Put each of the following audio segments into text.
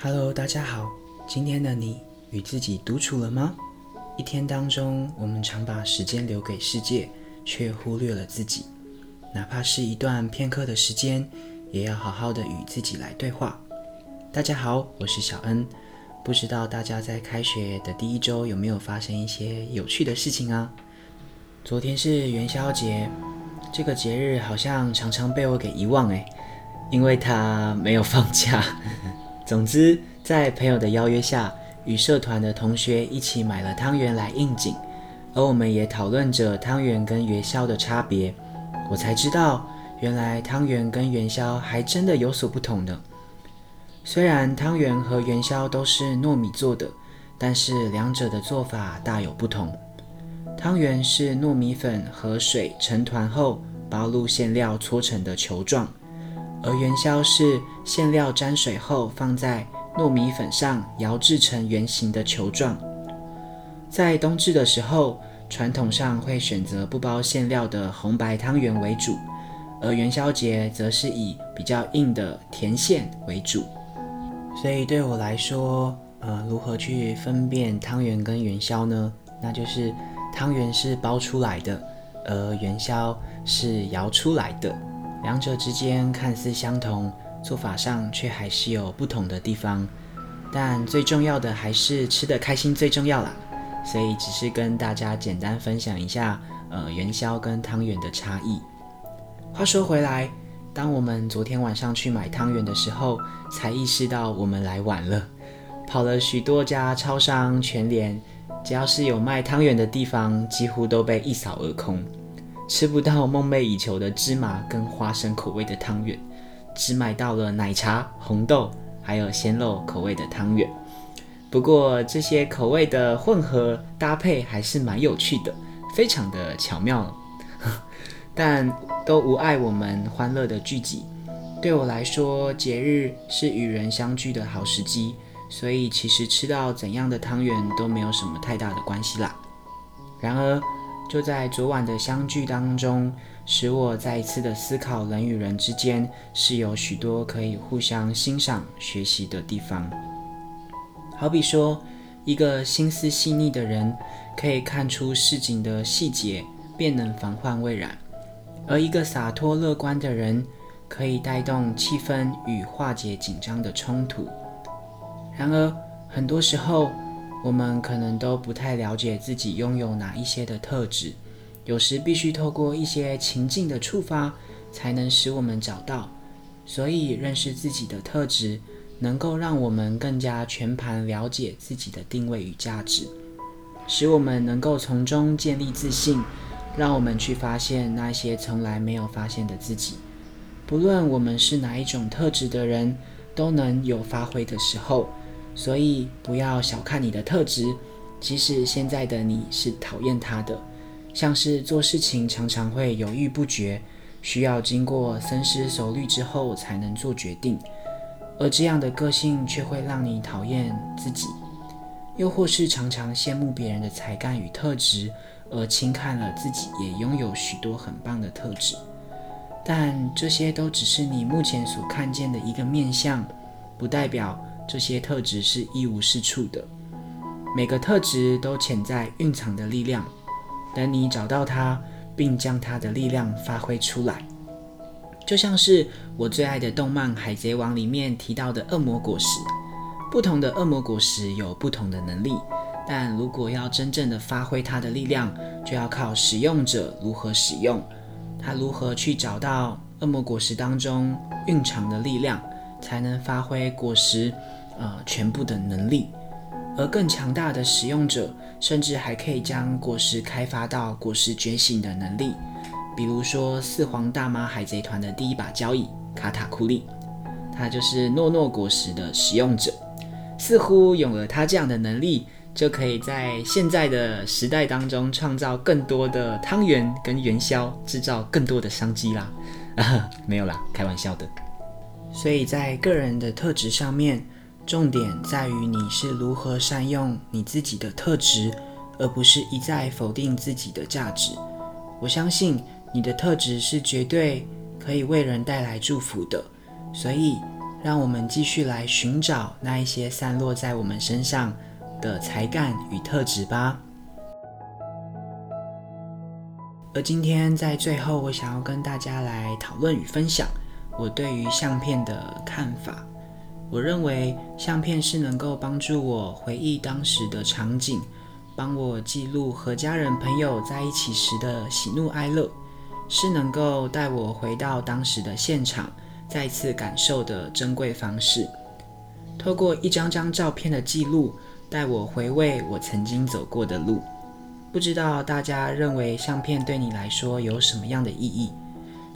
Hello，大家好。今天的你与自己独处了吗？一天当中，我们常把时间留给世界，却忽略了自己。哪怕是一段片刻的时间，也要好好的与自己来对话。大家好，我是小恩。不知道大家在开学的第一周有没有发生一些有趣的事情啊？昨天是元宵节，这个节日好像常常被我给遗忘诶，因为它没有放假。总之，在朋友的邀约下，与社团的同学一起买了汤圆来应景，而我们也讨论着汤圆跟元宵的差别。我才知道，原来汤圆跟元宵还真的有所不同的。虽然汤圆和元宵都是糯米做的，但是两者的做法大有不同。汤圆是糯米粉和水成团后包入馅料搓成的球状。而元宵是馅料沾水后放在糯米粉上摇制成圆形的球状。在冬至的时候，传统上会选择不包馅料的红白汤圆为主，而元宵节则是以比较硬的甜馅为主。所以对我来说，呃，如何去分辨汤圆跟元宵呢？那就是汤圆是包出来的，而元宵是摇出来的。两者之间看似相同，做法上却还是有不同的地方。但最重要的还是吃得开心最重要啦。所以只是跟大家简单分享一下，呃，元宵跟汤圆的差异。话说回来，当我们昨天晚上去买汤圆的时候，才意识到我们来晚了。跑了许多家超商、全联，只要是有卖汤圆的地方，几乎都被一扫而空。吃不到梦寐以求的芝麻跟花生口味的汤圆，只买到了奶茶、红豆，还有鲜肉口味的汤圆。不过这些口味的混合搭配还是蛮有趣的，非常的巧妙。但都无碍我们欢乐的聚集。对我来说，节日是与人相聚的好时机，所以其实吃到怎样的汤圆都没有什么太大的关系啦。然而，就在昨晚的相聚当中，使我再一次的思考，人与人之间是有许多可以互相欣赏、学习的地方。好比说，一个心思细腻的人，可以看出市井的细节，便能防患未然；而一个洒脱乐观的人，可以带动气氛与化解紧张的冲突。然而，很多时候，我们可能都不太了解自己拥有哪一些的特质，有时必须透过一些情境的触发，才能使我们找到。所以，认识自己的特质，能够让我们更加全盘了解自己的定位与价值，使我们能够从中建立自信，让我们去发现那些从来没有发现的自己。不论我们是哪一种特质的人，都能有发挥的时候。所以不要小看你的特质，即使现在的你是讨厌它的，像是做事情常常会犹豫不决，需要经过深思熟虑之后才能做决定，而这样的个性却会让你讨厌自己，又或是常常羡慕别人的才干与特质，而轻看了自己也拥有许多很棒的特质，但这些都只是你目前所看见的一个面相，不代表。这些特质是一无是处的，每个特质都潜在蕴藏的力量，等你找到它，并将它的力量发挥出来。就像是我最爱的动漫《海贼王》里面提到的恶魔果实，不同的恶魔果实有不同的能力，但如果要真正的发挥它的力量，就要靠使用者如何使用，他如何去找到恶魔果实当中蕴藏的力量，才能发挥果实。呃，全部的能力，而更强大的使用者，甚至还可以将果实开发到果实觉醒的能力。比如说，四皇大妈海贼团的第一把交椅卡塔库利，他就是诺诺果实的使用者。似乎有了他这样的能力，就可以在现在的时代当中创造更多的汤圆跟元宵，制造更多的商机啦。啊，没有啦，开玩笑的。所以在个人的特质上面。重点在于你是如何善用你自己的特质，而不是一再否定自己的价值。我相信你的特质是绝对可以为人带来祝福的，所以让我们继续来寻找那一些散落在我们身上的才干与特质吧。而今天在最后，我想要跟大家来讨论与分享我对于相片的看法。我认为相片是能够帮助我回忆当时的场景，帮我记录和家人朋友在一起时的喜怒哀乐，是能够带我回到当时的现场，再次感受的珍贵方式。透过一张张照片的记录，带我回味我曾经走过的路。不知道大家认为相片对你来说有什么样的意义？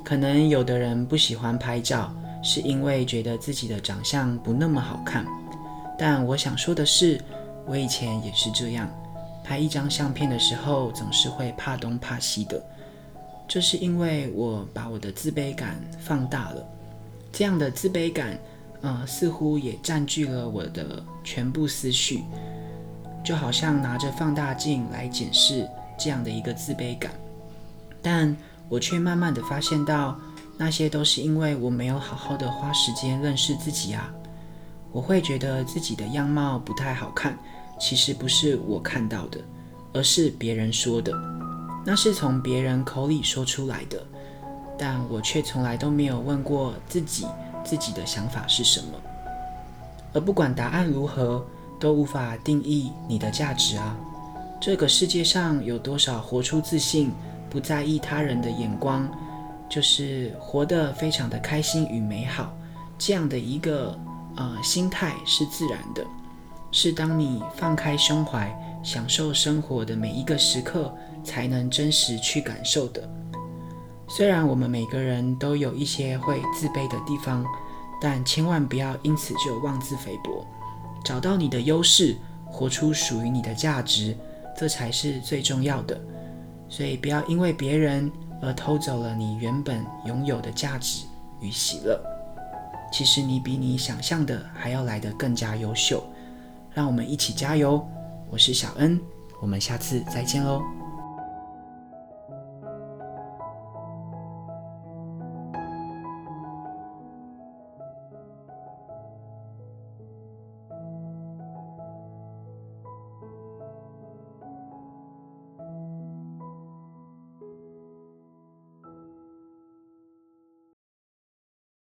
可能有的人不喜欢拍照。是因为觉得自己的长相不那么好看，但我想说的是，我以前也是这样，拍一张相片的时候总是会怕东怕西的，这是因为我把我的自卑感放大了，这样的自卑感，呃，似乎也占据了我的全部思绪，就好像拿着放大镜来检视这样的一个自卑感，但我却慢慢的发现到。那些都是因为我没有好好的花时间认识自己啊！我会觉得自己的样貌不太好看，其实不是我看到的，而是别人说的。那是从别人口里说出来的，但我却从来都没有问过自己，自己的想法是什么。而不管答案如何，都无法定义你的价值啊！这个世界上有多少活出自信，不在意他人的眼光？就是活得非常的开心与美好，这样的一个呃心态是自然的，是当你放开胸怀，享受生活的每一个时刻，才能真实去感受的。虽然我们每个人都有一些会自卑的地方，但千万不要因此就妄自菲薄，找到你的优势，活出属于你的价值，这才是最重要的。所以不要因为别人。而偷走了你原本拥有的价值与喜乐。其实你比你想象的还要来得更加优秀。让我们一起加油！我是小恩，我们下次再见喽。